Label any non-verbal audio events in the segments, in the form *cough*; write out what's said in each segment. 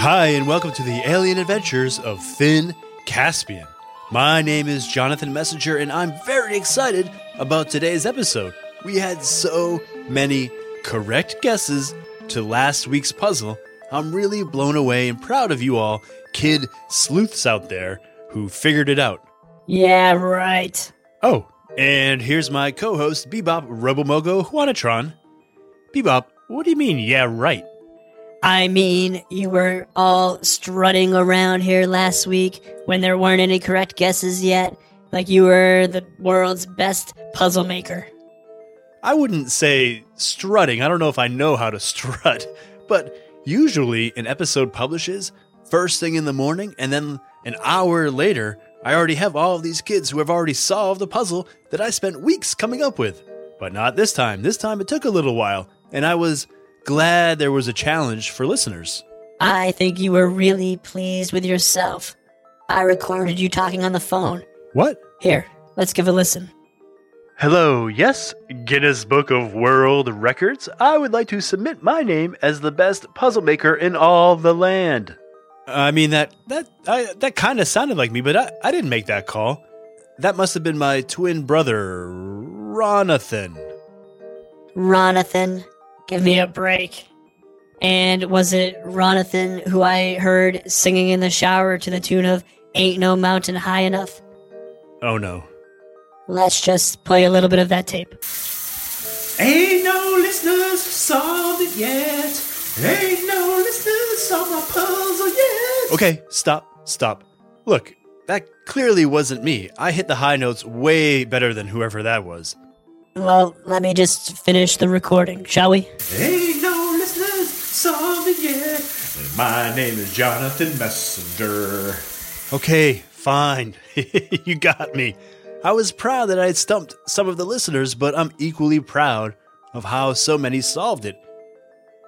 Hi, and welcome to the alien adventures of Finn Caspian. My name is Jonathan Messenger, and I'm very excited about today's episode. We had so many correct guesses to last week's puzzle. I'm really blown away and proud of you all, kid sleuths out there who figured it out. Yeah, right. Oh, and here's my co host, Bebop Robomogo Juanatron. Bebop, what do you mean, yeah, right? I mean, you were all strutting around here last week when there weren't any correct guesses yet, like you were the world's best puzzle maker. I wouldn't say strutting. I don't know if I know how to strut, *laughs* but usually an episode publishes first thing in the morning, and then an hour later, I already have all of these kids who have already solved a puzzle that I spent weeks coming up with. But not this time. This time it took a little while, and I was glad there was a challenge for listeners. I think you were really pleased with yourself. I recorded you talking on the phone. What? Here, let's give a listen. Hello, yes, Guinness Book of World Records. I would like to submit my name as the best puzzle maker in all the land. I mean that that I, that kind of sounded like me, but I, I didn't make that call. That must have been my twin brother, Ronathan. Ronathan, give me a break. And was it Ronathan who I heard singing in the shower to the tune of Ain't No Mountain High Enough? Oh no. Let's just play a little bit of that tape. Ain't no listeners solved it yet. Ain't no listeners solved my puzzle yet. Okay, stop, stop. Look, that clearly wasn't me. I hit the high notes way better than whoever that was. Well, let me just finish the recording, shall we? Hey, no listeners solved it yet. My name is Jonathan Messenger. Okay, fine. *laughs* you got me. I was proud that I had stumped some of the listeners, but I'm equally proud of how so many solved it.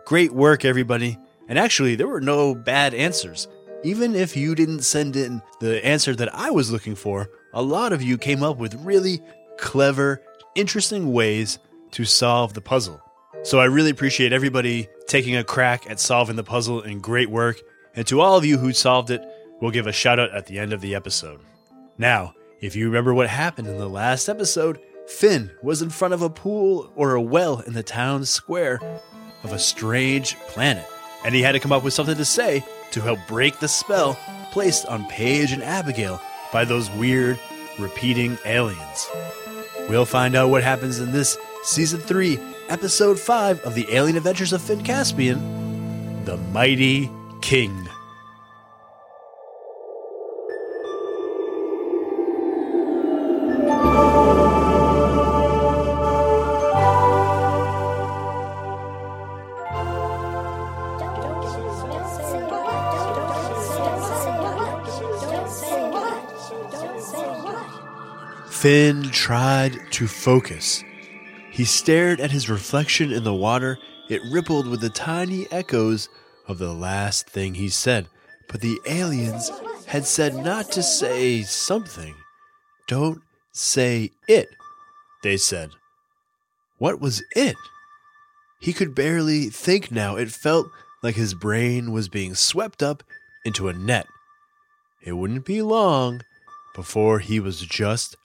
Great work, everybody. And actually, there were no bad answers. Even if you didn't send in the answer that I was looking for, a lot of you came up with really clever, interesting ways to solve the puzzle. So I really appreciate everybody taking a crack at solving the puzzle and great work. And to all of you who solved it, we'll give a shout out at the end of the episode. Now, if you remember what happened in the last episode, Finn was in front of a pool or a well in the town square of a strange planet, and he had to come up with something to say to help break the spell placed on Paige and Abigail by those weird, repeating aliens. We'll find out what happens in this season 3, episode 5 of the Alien Adventures of Finn Caspian The Mighty King. Finn tried to focus. He stared at his reflection in the water. It rippled with the tiny echoes of the last thing he said. But the aliens had said not to say something. Don't say it, they said. What was it? He could barely think now. It felt like his brain was being swept up into a net. It wouldn't be long before he was just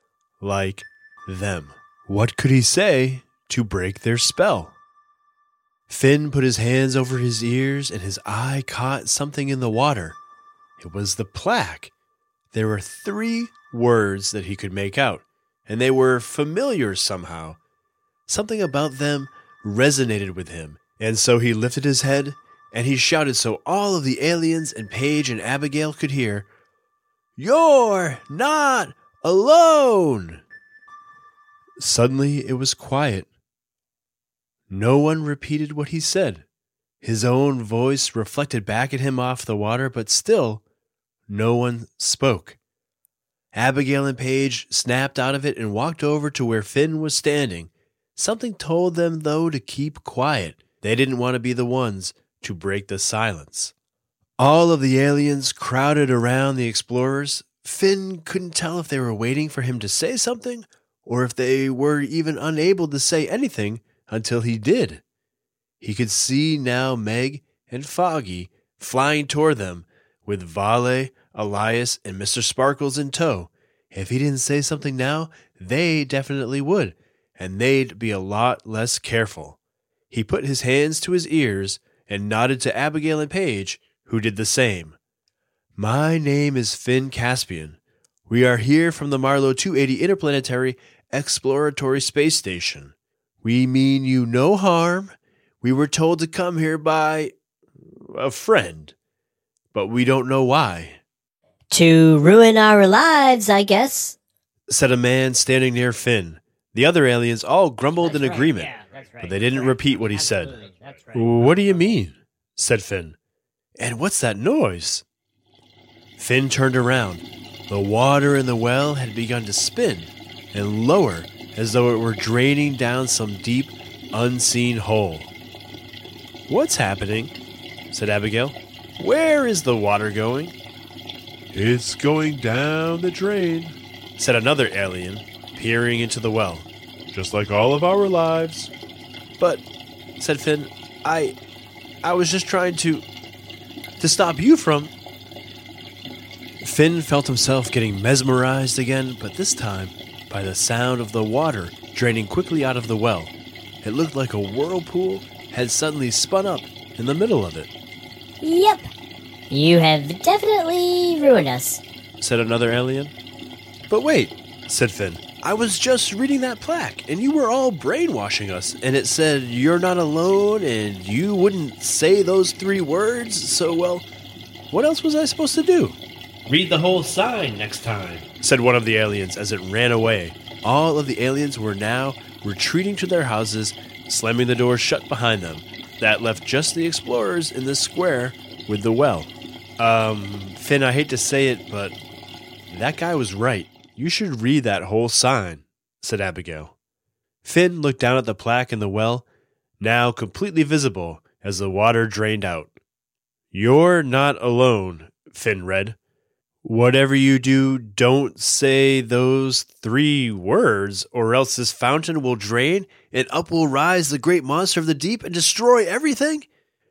like them. What could he say to break their spell? Finn put his hands over his ears and his eye caught something in the water. It was the plaque. There were three words that he could make out, and they were familiar somehow. Something about them resonated with him, and so he lifted his head and he shouted so all of the aliens and Paige and Abigail could hear, You're not alone! Suddenly it was quiet. No one repeated what he said. His own voice reflected back at him off the water, but still no one spoke. Abigail and Paige snapped out of it and walked over to where Finn was standing. Something told them, though, to keep quiet. They didn't want to be the ones to break the silence. All of the aliens crowded around the explorers. Finn couldn't tell if they were waiting for him to say something or if they were even unable to say anything until he did. He could see now Meg and Foggy flying toward them with Vale, Elias, and Mr. Sparkles in tow. If he didn't say something now, they definitely would, and they'd be a lot less careful. He put his hands to his ears and nodded to Abigail and Paige, who did the same. My name is Finn Caspian. We are here from the Marlow 280 Interplanetary Exploratory Space Station. We mean you no harm. We were told to come here by a friend, but we don't know why, To ruin our lives, I guess. said a man standing near Finn. The other aliens all grumbled in agreement, but they didn't repeat what he said. What do you mean? said Finn. And what's that noise? Finn turned around. The water in the well had begun to spin and lower as though it were draining down some deep, unseen hole. What's happening? said Abigail. Where is the water going? It's going down the drain, said another alien, peering into the well. Just like all of our lives. But, said Finn, I. I was just trying to. to stop you from. Finn felt himself getting mesmerized again, but this time by the sound of the water draining quickly out of the well. It looked like a whirlpool had suddenly spun up in the middle of it, Yep. You have definitely ruined us. said another alien. But wait, said Finn. I was just reading that plaque, and you were all brainwashing us, and it said you're not alone, and you wouldn't say those three words, so well, what else was I supposed to do? Read the whole sign next time. said one of the aliens as it ran away. All of the aliens were now retreating to their houses, slamming the doors shut behind them. That left just the explorers in the square with the well. Um, Finn, I hate to say it, but that guy was right. You should read that whole sign, said Abigail. Finn looked down at the plaque in the well, now completely visible as the water drained out. You're not alone, Finn read. Whatever you do, don't say those three words, or else this fountain will drain, and up will rise the great monster of the deep and destroy everything.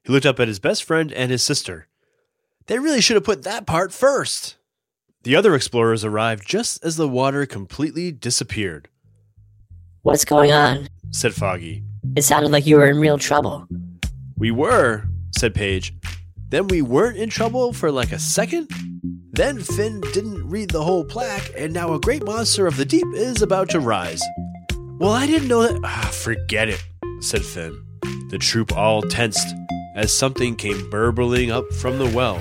He looked up at his best friend and his sister. They really should have put that part first. The other explorers arrived just as the water completely disappeared, What's going on? said Foggy. It sounded like you were in real trouble. We were, said Paige. Then we weren't in trouble for like a second? Then Finn didn't read the whole plaque, and now a great monster of the deep is about to rise. Well, I didn't know that. Ah, forget it, said Finn. The troop all tensed as something came burbling up from the well.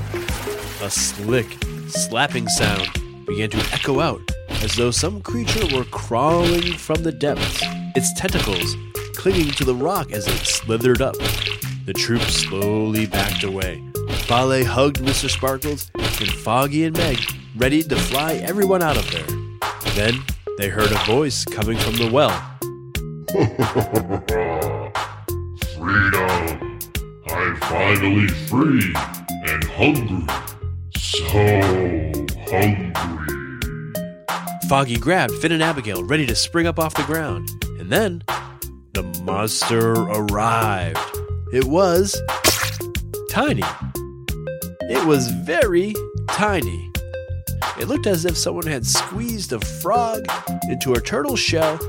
A slick, slapping sound began to echo out as though some creature were crawling from the depths, its tentacles clinging to the rock as it slithered up. The troop slowly backed away. Vale hugged Mr. Sparkles, and Foggy and Meg readied to fly everyone out of there. Then they heard a voice coming from the well. Freedom! I'm finally free and hungry. So hungry. Foggy grabbed Finn and Abigail, ready to spring up off the ground. And then the monster arrived. It was tiny. It was very tiny. It looked as if someone had squeezed a frog into a turtle shell,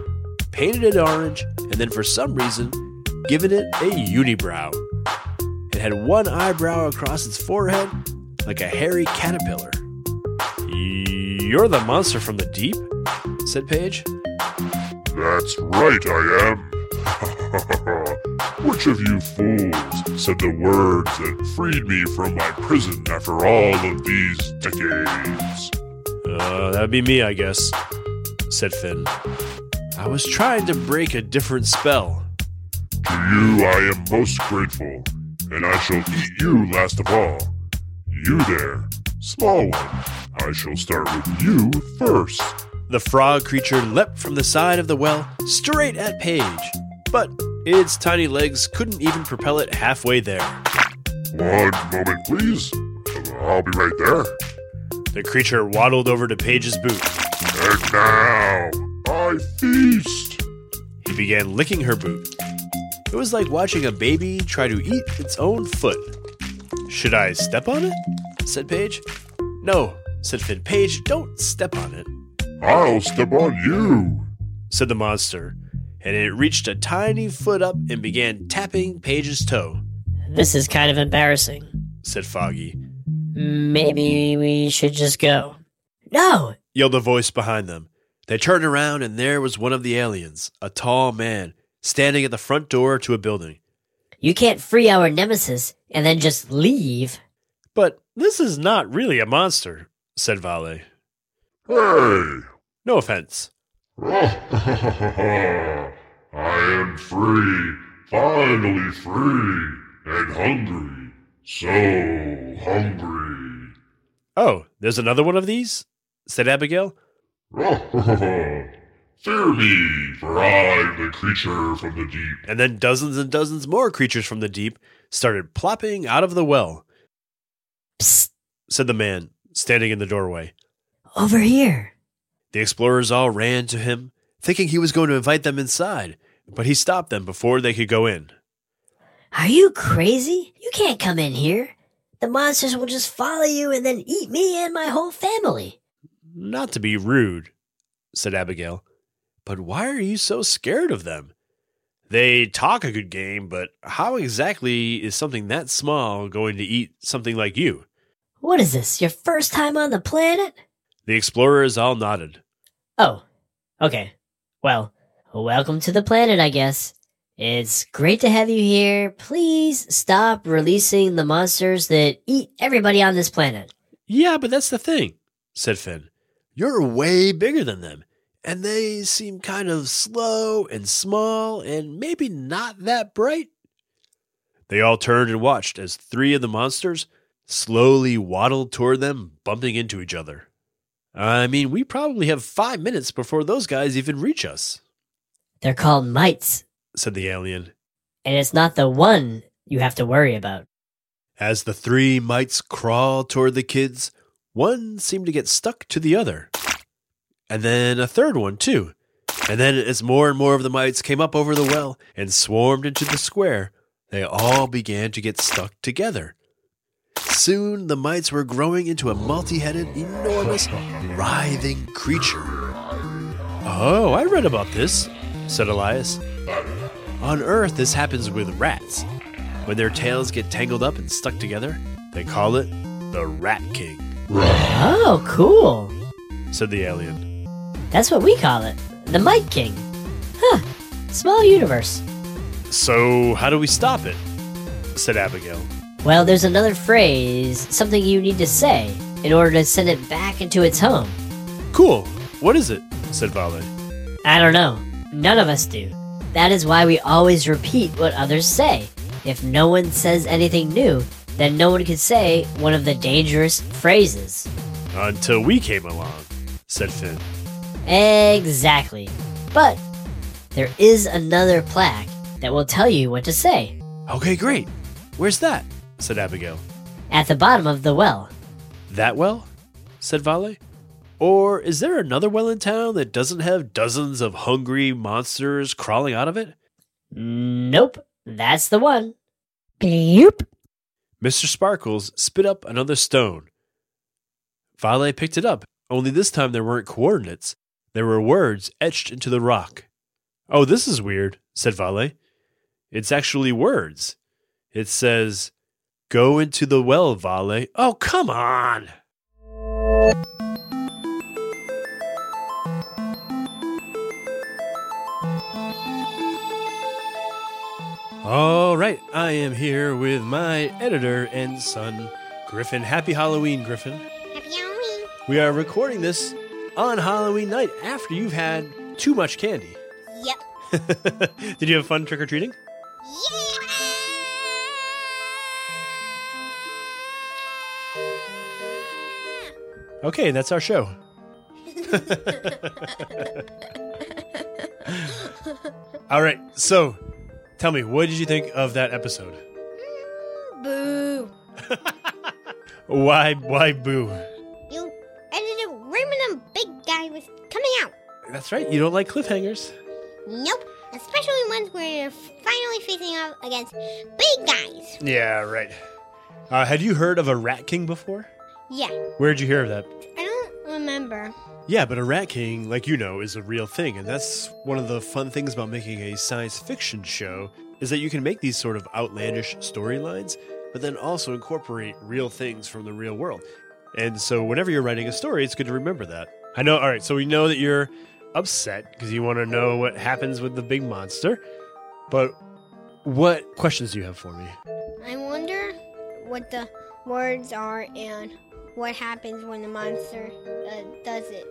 painted it orange, and then for some reason given it a unibrow. It had one eyebrow across its forehead like a hairy caterpillar. You're the monster from the deep? said Paige. That's right, I am. *laughs* Which of you fools said the words that freed me from my prison after all of these decades? Uh, that'd be me, I guess, said Finn. I was trying to break a different spell. To you I am most grateful, and I shall eat you last of all. You there, small one, I shall start with you first. The frog creature leapt from the side of the well straight at Paige, but its tiny legs couldn't even propel it halfway there. One moment, please. I'll be right there. The creature waddled over to Paige's boot. And now, I feast. He began licking her boot. It was like watching a baby try to eat its own foot. Should I step on it? said Paige. No, said Finn. Paige, don't step on it, I'll step on you. said the monster, and it reached a tiny foot up and began tapping Paige's toe, This is kind of embarrassing. said Foggy. Maybe we should just go. No! yelled a voice behind them. They turned around, and there was one of the aliens, a tall man, standing at the front door to a building. You can't free our nemesis and then just leave. But this is not really a monster, said Vale. Hey! No offense. *laughs* I am free, finally free, and hungry. So hungry. Oh, there's another one of these? said Abigail. *laughs* Fear me, for I am the creature from the deep. And then dozens and dozens more creatures from the deep started plopping out of the well, Psst! said the man, standing in the doorway. Over here. The explorers all ran to him, thinking he was going to invite them inside, but he stopped them before they could go in. Are you crazy? You can't come in here. The monsters will just follow you and then eat me and my whole family. Not to be rude, said Abigail, but why are you so scared of them? They talk a good game, but how exactly is something that small going to eat something like you? What is this, your first time on the planet? The explorers all nodded. Oh, okay. Well, welcome to the planet, I guess. It's great to have you here. Please stop releasing the monsters that eat everybody on this planet. Yeah, but that's the thing, said Finn. You're way bigger than them, and they seem kind of slow and small and maybe not that bright. They all turned and watched as three of the monsters slowly waddled toward them, bumping into each other. I mean, we probably have five minutes before those guys even reach us, They're called mites, said the alien. and it's not the one you have to worry about. As the three mites crawled toward the kids, one seemed to get stuck to the other. And then a third one, too. And then, as more and more of the mites came up over the well and swarmed into the square, they all began to get stuck together. Soon the mites were growing into a multi headed, enormous, writhing creature. Oh, I read about this, said Elias. On Earth, this happens with rats. When their tails get tangled up and stuck together, they call it the Rat King, Oh, cool. said the alien. That's what we call it. The Mite King. Huh. Small universe. So, how do we stop it? said Abigail. Well, there's another phrase, something you need to say, in order to send it back into its home. Cool. What is it? said Vale. I don't know. None of us do. That is why we always repeat what others say. If no one says anything new, then no one can say one of the dangerous phrases. Until we came along, said Finn. Exactly. But there is another plaque that will tell you what to say Okay, great. Where's that? said Abigail. at the bottom of the well. That well? said Vale. Or is there another well in town that doesn't have dozens of hungry monsters crawling out of it? Nope, that's the one. Bloop. Mr. Sparkles spit up another stone. Vale picked it up, only this time there weren't coordinates. There were words etched into the rock. Oh, this is weird, said Vale. It's actually words. It says, Go into the well, Vale. Oh, come on! All right, I am here with my editor and son, Griffin. Happy Halloween, Griffin. Happy Halloween. We are recording this on Halloween night after you've had too much candy. Yep. *laughs* Did you have fun trick or treating? Yeah. Okay, that's our show. *laughs* *laughs* All right, so tell me, what did you think of that episode? Boo. *laughs* Why, why boo? You edited Raymond Big Guy was coming out. That's right, you don't like cliffhangers. Nope. Especially ones where you're finally facing off against big guys. Yeah, right. Uh, had you heard of a Rat King before? Yeah. Where'd you hear of that? I don't remember. Yeah, but a Rat King, like you know, is a real thing, and that's one of the fun things about making a science fiction show is that you can make these sort of outlandish storylines, but then also incorporate real things from the real world. And so, whenever you're writing a story, it's good to remember that. I know. All right, so we know that you're upset because you want to know what happens with the big monster, but what questions do you have for me? I wonder what the words are and what happens when the monster uh, does it.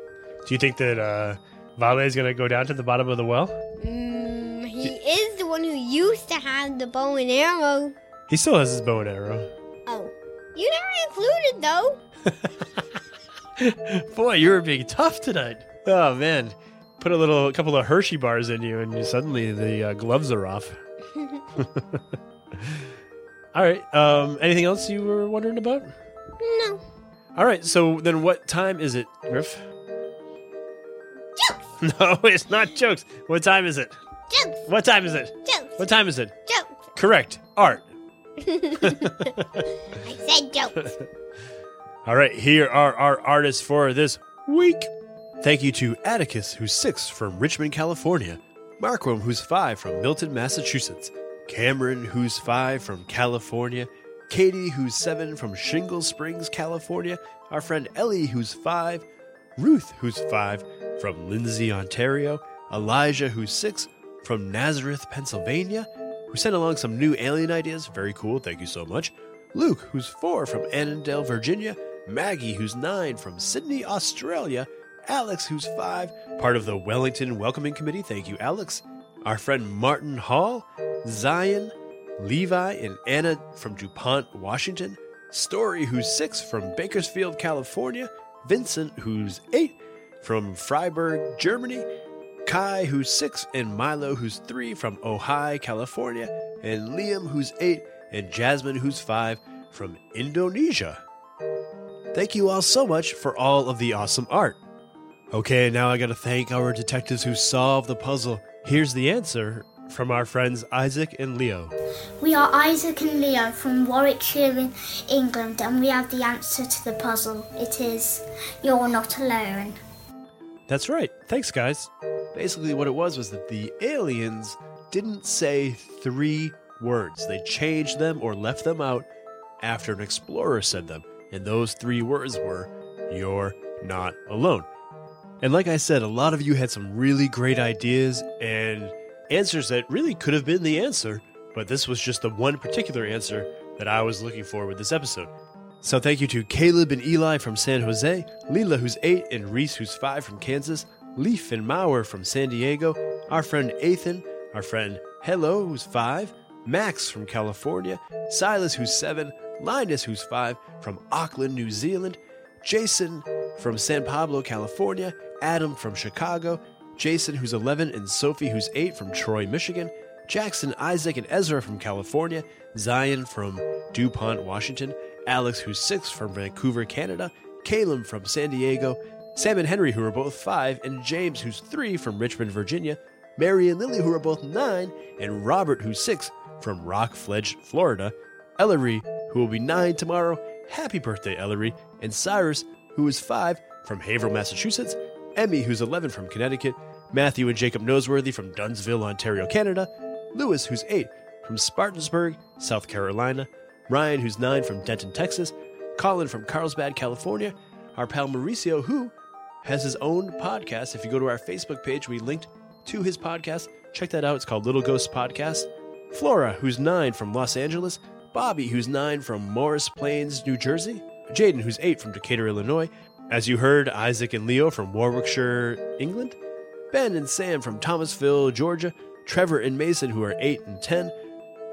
Do you think that uh, Vale is going to go down to the bottom of the well? Mm, he is the one who used to have the bow and arrow. He still has his bow and arrow. Oh, you never included though. *laughs* Boy, you were being tough tonight. Oh man, put a little, a couple of Hershey bars in you, and you, suddenly the uh, gloves are off. *laughs* *laughs* All right. Um, anything else you were wondering about? No. All right. So then, what time is it, Griff? Jokes. *laughs* No, it's not jokes. What time is it? Jokes. What time is it? Jokes. What time is it? Jokes. Correct. Art. *laughs* *laughs* I said jokes. All right, here are our artists for this week. Thank you to Atticus, who's six from Richmond, California. Markram, who's five from Milton, Massachusetts. Cameron, who's five from California. Katie, who's seven from Shingle Springs, California. Our friend Ellie, who's five. Ruth, who's five from Lindsay, Ontario. Elijah, who's six from Nazareth, Pennsylvania. Who sent along some new alien ideas. Very cool. Thank you so much. Luke, who's four from Annandale, Virginia, Maggie, who's nine from Sydney, Australia, Alex, who's five, part of the Wellington Welcoming Committee. Thank you, Alex. Our friend Martin Hall, Zion, Levi, and Anna from DuPont, Washington, Story, who's six from Bakersfield, California, Vincent, who's eight from Freiburg, Germany, Kai, who's six, and Milo, who's three from Ojai, California, and Liam, who's eight, and Jasmine, who's five from Indonesia. Thank you all so much for all of the awesome art. Okay, now I gotta thank our detectives who solved the puzzle. Here's the answer from our friends Isaac and Leo. We are Isaac and Leo from Warwickshire in England, and we have the answer to the puzzle. It is You're Not Alone. That's right. Thanks, guys. Basically, what it was was that the aliens didn't say three words. They changed them or left them out after an explorer said them. And those three words were, You're not alone. And like I said, a lot of you had some really great ideas and answers that really could have been the answer, but this was just the one particular answer that I was looking for with this episode. So thank you to Caleb and Eli from San Jose, Leela who's eight, and Reese who's five from Kansas, Leaf and Mauer from San Diego, our friend Ethan, our friend Hello who's five, Max from California, Silas who's seven, Linus who's five from Auckland, New Zealand, Jason from San Pablo, California, Adam from Chicago, Jason who's 11 and Sophie who's 8 from Troy, Michigan, Jackson, Isaac, and Ezra from California, Zion from DuPont, Washington, Alex who's 6 from Vancouver, Canada, Caleb from San Diego, Sam and Henry who are both 5, and James who's 3 from Richmond, Virginia, Mary and Lily who are both 9, and Robert who's 6 from Rockledge, Florida, Ellery who will be 9 tomorrow, happy birthday Ellery, and Cyrus who is 5 from Haverhill, Massachusetts, Emmy, who's 11 from Connecticut, Matthew and Jacob Noseworthy from Dunnville, Ontario, Canada, Lewis, who's 8 from Spartansburg, South Carolina, Ryan, who's 9 from Denton, Texas, Colin from Carlsbad, California, our pal Mauricio, who has his own podcast. If you go to our Facebook page, we linked to his podcast. Check that out. It's called Little Ghost Podcast. Flora, who's 9 from Los Angeles, Bobby, who's 9 from Morris Plains, New Jersey, Jaden, who's 8 from Decatur, Illinois, as you heard, Isaac and Leo from Warwickshire, England, Ben and Sam from Thomasville, Georgia, Trevor and Mason, who are 8 and 10,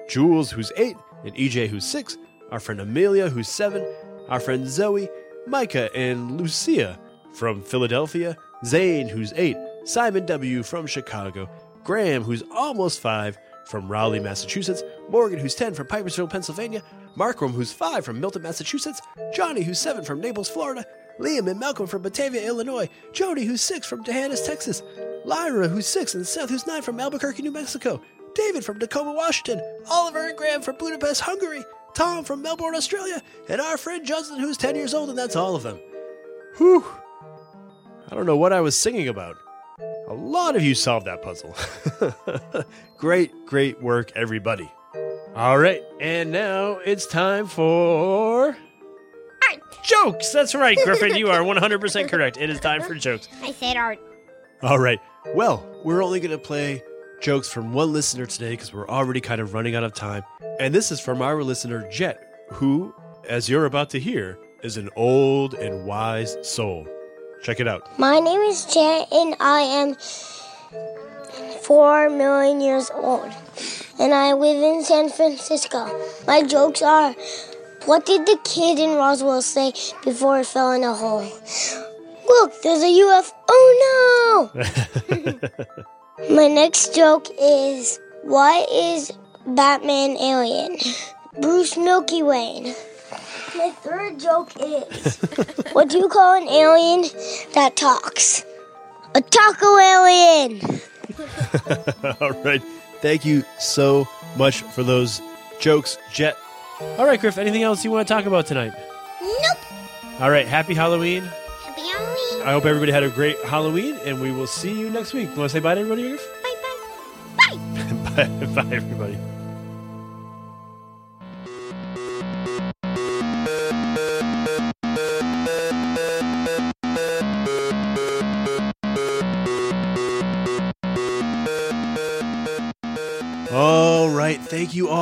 Jules, who's 8, and EJ, who's 6, our friend Amelia, who's 7, our friend Zoe, Micah and Lucia from Philadelphia, Zane, who's 8, Simon W. from Chicago, Graham, who's almost 5, from Raleigh, Massachusetts, Morgan, who's 10 from Pipersville, Pennsylvania, Markram, who's 5 from Milton, Massachusetts, Johnny, who's 7 from Naples, Florida, Liam and Malcolm from Batavia, Illinois, Jody, who's 6 from Tehanas, Texas, Lyra, who's 6, and Seth, who's 9 from Albuquerque, New Mexico, David from Tacoma, Washington, Oliver and Graham from Budapest, Hungary, Tom from Melbourne, Australia, and our friend Justin, who's 10 years old, and that's all of them. Whew. I don't know what I was singing about. A lot of you solved that puzzle. *laughs* great, great work, everybody. All right, and now it's time for. Jokes! That's right, Griffin. You are *laughs* 100% correct. It is time for jokes. I said art. All right. Well, we're only going to play jokes from one listener today because we're already kind of running out of time. And this is from our listener, Jet, who, as you're about to hear, is an old and wise soul. Check it out. My name is Jet, and I am four million years old, and I live in San Francisco. My jokes are What did the kid in Roswell say before it fell in a hole? Look, there's a UFO. Oh no! *laughs* My next joke is Why is Batman alien? Bruce Milky Way. My third joke is *laughs* What do you call an alien that talks? A taco alien! *laughs* All right. Thank you so much for those jokes, Jet. All right, Griff, anything else you want to talk about tonight? Nope. All right, happy Halloween. Happy Halloween. I hope everybody had a great Halloween, and we will see you next week. You want to say bye to everybody, Griff? Bye bye. Bye. *laughs* bye, bye, everybody. All right, thank you all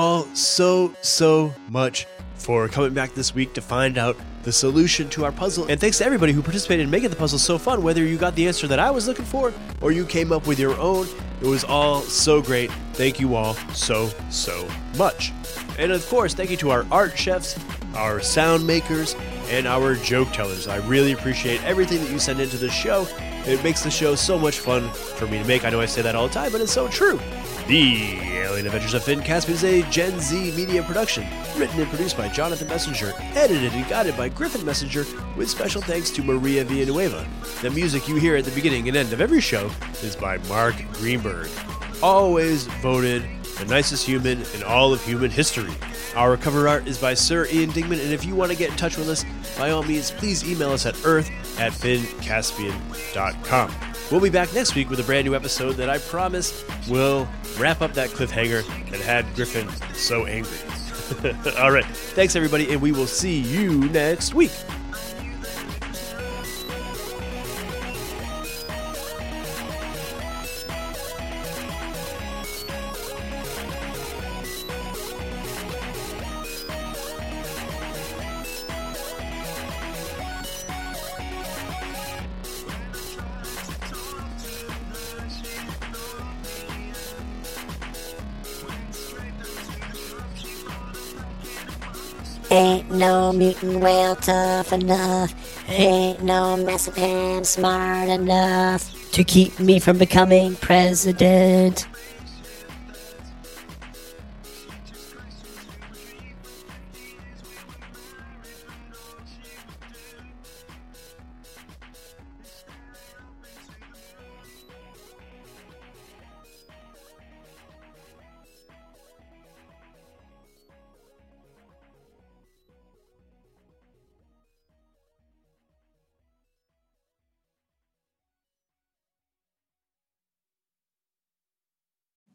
so, so much for coming back this week to find out the solution to our puzzle. And thanks to everybody who participated in making the puzzle so fun, whether you got the answer that I was looking for or you came up with your own. It was all so great. Thank you all so, so much. And of course, thank you to our art chefs, our sound makers, and our joke tellers. I really appreciate everything that you send into the show. It makes the show so much fun for me to make. I know I say that all the time, but it's so true. The Alien Adventures of Finn Caspian is a Gen Z media production, written and produced by Jonathan Messenger, edited and guided by Griffin Messenger, with special thanks to Maria Villanueva. The music you hear at the beginning and end of every show is by Mark Greenberg. Always voted the nicest human in all of human history. Our cover art is by Sir Ian Dingman, and if you want to get in touch with us, by all means, please email us at earth at finncaspian.com. We'll be back next week with a brand new episode that I promise will wrap up that cliffhanger that had Griffin so angry. *laughs* all right, thanks everybody, and we will see you next week. Ain't no mutant whale tough enough. Ain't no marzipan smart enough to keep me from becoming president.